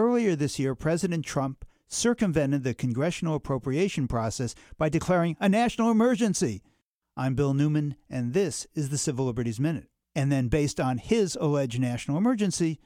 Earlier this year, President Trump circumvented the congressional appropriation process by declaring a national emergency. I'm Bill Newman, and this is the Civil Liberties Minute. And then, based on his alleged national emergency,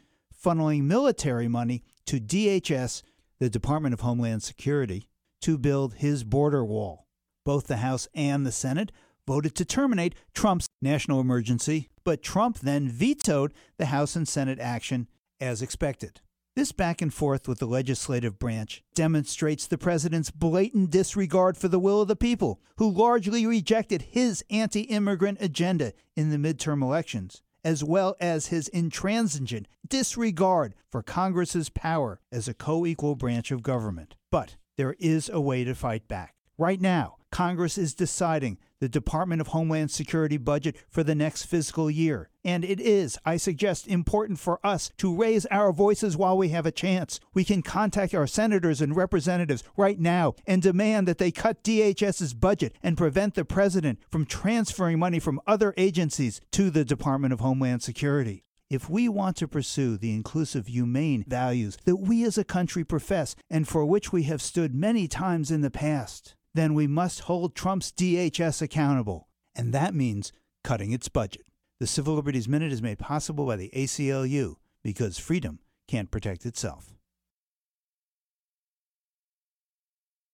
funneling military money to DHS, the Department of Homeland Security, to build his border wall. Both the House and the Senate voted to terminate Trump's national emergency, but Trump then vetoed the House and Senate action as expected. This back and forth with the legislative branch demonstrates the president's blatant disregard for the will of the people, who largely rejected his anti immigrant agenda in the midterm elections, as well as his intransigent disregard for Congress's power as a co equal branch of government. But there is a way to fight back. Right now, Congress is deciding the Department of Homeland Security budget for the next fiscal year. And it is, I suggest, important for us to raise our voices while we have a chance. We can contact our senators and representatives right now and demand that they cut DHS's budget and prevent the president from transferring money from other agencies to the Department of Homeland Security. If we want to pursue the inclusive, humane values that we as a country profess and for which we have stood many times in the past, then we must hold Trump's DHS accountable. And that means cutting its budget. The Civil Liberties Minute is made possible by the ACLU because freedom can't protect itself.